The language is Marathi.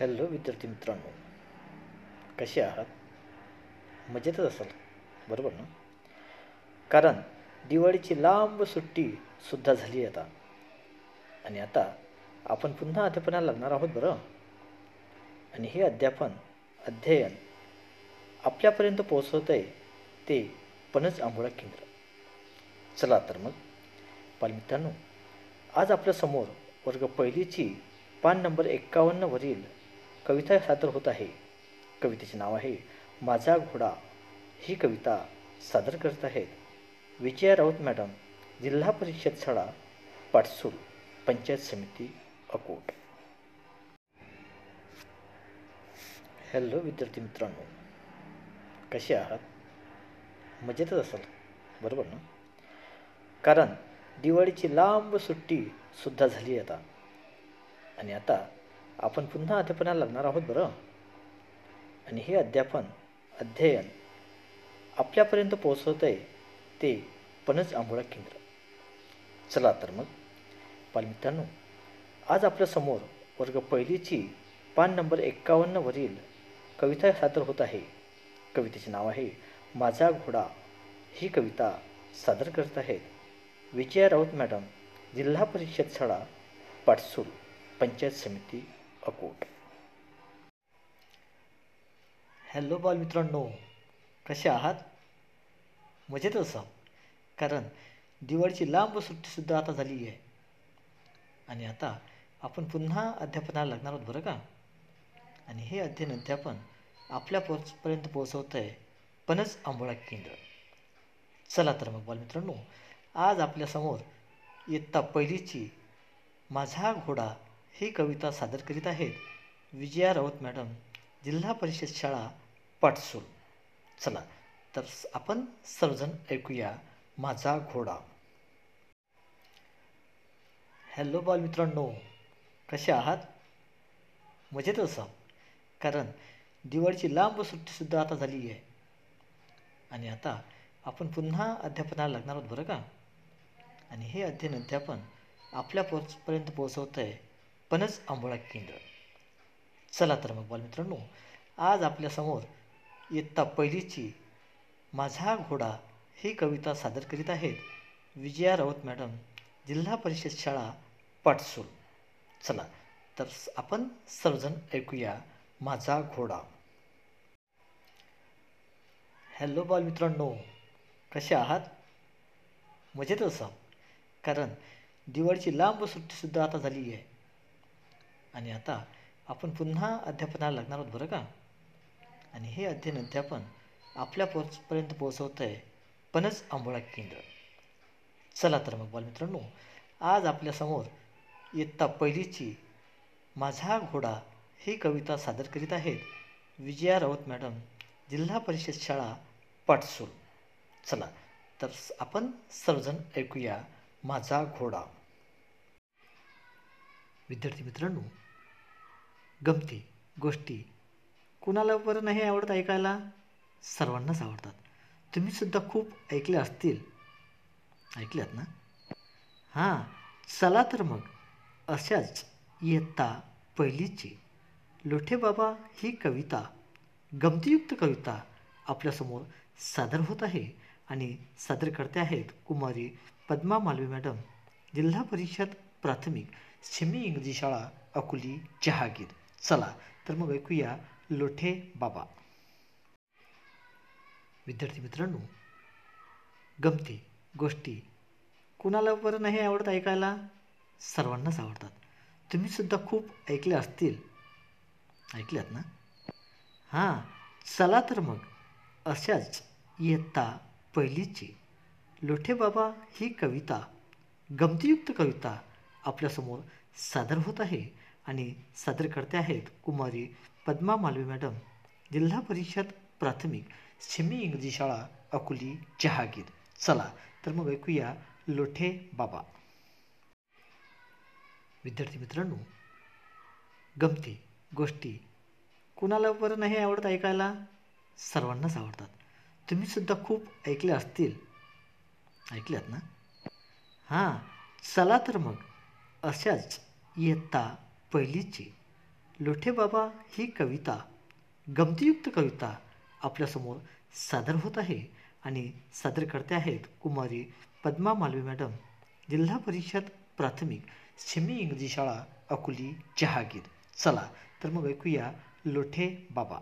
हॅलो विद्यार्थी मित्रांनो कसे आहात? मजेतच असाल बरोबर ना? कारण दिवाळीची लांब सुट्टीसुद्धा झाली आता. आणि आता आपण पुन्हा अध्यापनाला लागणार आहोत बरं? आणि हे अध्यापन अध्ययन आपल्यापर्यंत पोहोचवत आहे ते पणच आंबोळा केंद्र. चला तर मग बालमित्रांनो आज आपल्यासमोर वर्ग पहिलीची पान नंबर एक्कावन्नवरील कविता सादर होत आहे. कवितेचे नाव आहे माझा घोडा. ही कविता सादर करत आहेत. विजया राऊत मॅडम जिल्हा परिषद शाळा पाटसूल पंचायत समिती अकोट. हॅलो विद्यार्थी मित्रांनो कसे आहात? मजेतच असाल बरोबर ना? कारण दिवाळीची लांब सुट्टीसुद्धा झाली आता. आणि आता आपण पुन्हा अध्यापनाला लागणार आहोत बरं? आणि हे अध्यापन अध्ययन आपल्यापर्यंत पोहोचवत आहे ते पणच आंबोळा केंद्र. चला तर मग. बालमित्रांनो आज आपल्यासमोर वर्ग पहिलीची पान नंबर एक्कावन्नवरील कविता सादर होत आहे. कवितेचे नाव आहे माझा घोडा. ही कविता सादर करत आहेत विजया राऊत मॅडम जिल्हा परिषद शाळा पाटसूल पंचायत समिती अकोट. हॅलो बालमित्रांनो कसे आहात? मजेत असा कारण दिवाळीची लांब सुट्टीसुद्धा आता झाली आहे. आणि आता आपण पुन्हा अध्यापनाला लागणार आहोत बरं का? आणि हे अध्ययन अध्यापन आपल्या पोचपर्यंत पर्यंत आहे पणच आंबोळा केंद्र. चला तर मग बालमित्रांनो आज आपल्यासमोर इयत्ता पहिलीची माझा घोडा ही कविता सादर करीत आहेत विजया राऊत मॅडम जिल्हा परिषद शाळा पाटसूल चला तर आपण सर्वजण ऐकूया माझा घोडा. हॅलो बालमित्रांनो कसे आहात? मजेत असा कारण दिवाळीची लांब सुट्टीसुद्धा आता झाली आहे आणि आता आपण पुन्हा अध्यापनाला लागणार आहोत बरं का? आणि हे अध्ययन अध्यापन आपल्या पोचपर्यंत पोहोचवत आहे पणच आंबोळा केंद्र. चला तर मग बालमित्रांनो आज आपल्यासमोर इयत्ता पहिलीची माझा घोडा ही कविता सादर करीत आहेत विजया राऊत मॅडम जिल्हा परिषद शाळा पाटसूल चला तर आपण सर्वजण ऐकूया माझा घोडा. हॅलो बालमित्रांनो कसे आहात? मजेत असा कारण दिवाळीची लांब सुट्टीसुद्धा आता झाली आहे आणि आता आपण पुन्हा अध्यापनाला लागणार आहोत बरं का? आणि हे अध्ययन अध्यापन आपल्या पोचपर्यंत पोहोचवत आहे पणच आंबोळा केंद्र. चला तर मग बालमित्रांनो आज आपल्यासमोर इयत्ता पहिलीची माझा घोडा ही कविता सादर करीत आहेत विजया राऊत मॅडम जिल्हा परिषद शाळा पाटसूल चला तर आपण सर्वजण ऐकूया माझा घोडा. विद्यार्थी मित्रांनो गमती गोष्टी. कुणाला बरं नाही आवडत ऐकायला? सर्वांनाच आवडतात. तुम्ही सुद्धा खूप ऐकल्या असतील. ऐकल्यात ना? हां चला तर मग. अशाच इयत्ता पहिलीची लोठे बाबा ही कविता गमतीयुक्त कविता आपल्यासमोर सादर होत आहे आणि सादर करते आहेत कुमारी पद्मा मालवी मॅडम जिल्हा परिषद प्राथमिक सेमी इंग्रजी शाळा अकोली जहागीर. चला तर मग ऐकूया लोठे बाबा. विद्यार्थी मित्रांनो गमती गोष्टी कुणाला बरं नाही आवडत ऐकायला? सर्वांनाच आवडतात. तुम्ही सुद्धा खूप ऐकल्या असतील. ऐकल्यात ना? हां चला तर मग. अशाच इयत्ता पहिलीची लोठे बाबा ही कविता गमतीयुक्त कविता आपल्यासमोर सादर होत आहे आणि सादर करते आहेत कुमारी पद्मा मालवी मॅडम जिल्हा परिषद प्राथमिक सेमी इंग्रजी शाळा अकोली जहागीर. चला तर मग ऐकूया लोठे बाबा. विद्यार्थी मित्रांनो गमती गोष्टी कुणाला बरं नाही आवडत ऐकायला? सर्वांनाच आवडतात. तुम्ही सुद्धा खूप ऐकल्या असतील. ऐकल्यात ना? हां चला तर मग. अशाच इयत्ता पहिलीची. लोठे बाबा ही कविता गमतीयुक्त कविता आपल्यासमोर सादर होत आहे आणि सादर करते आहेत कुमारी पद्मा मालवे मॅडम जिल्हा परिषद प्राथमिक सेमी इंग्रजी शाळा अकोली जहागीर. चला तर मग ऐकूया लोठे बाबा.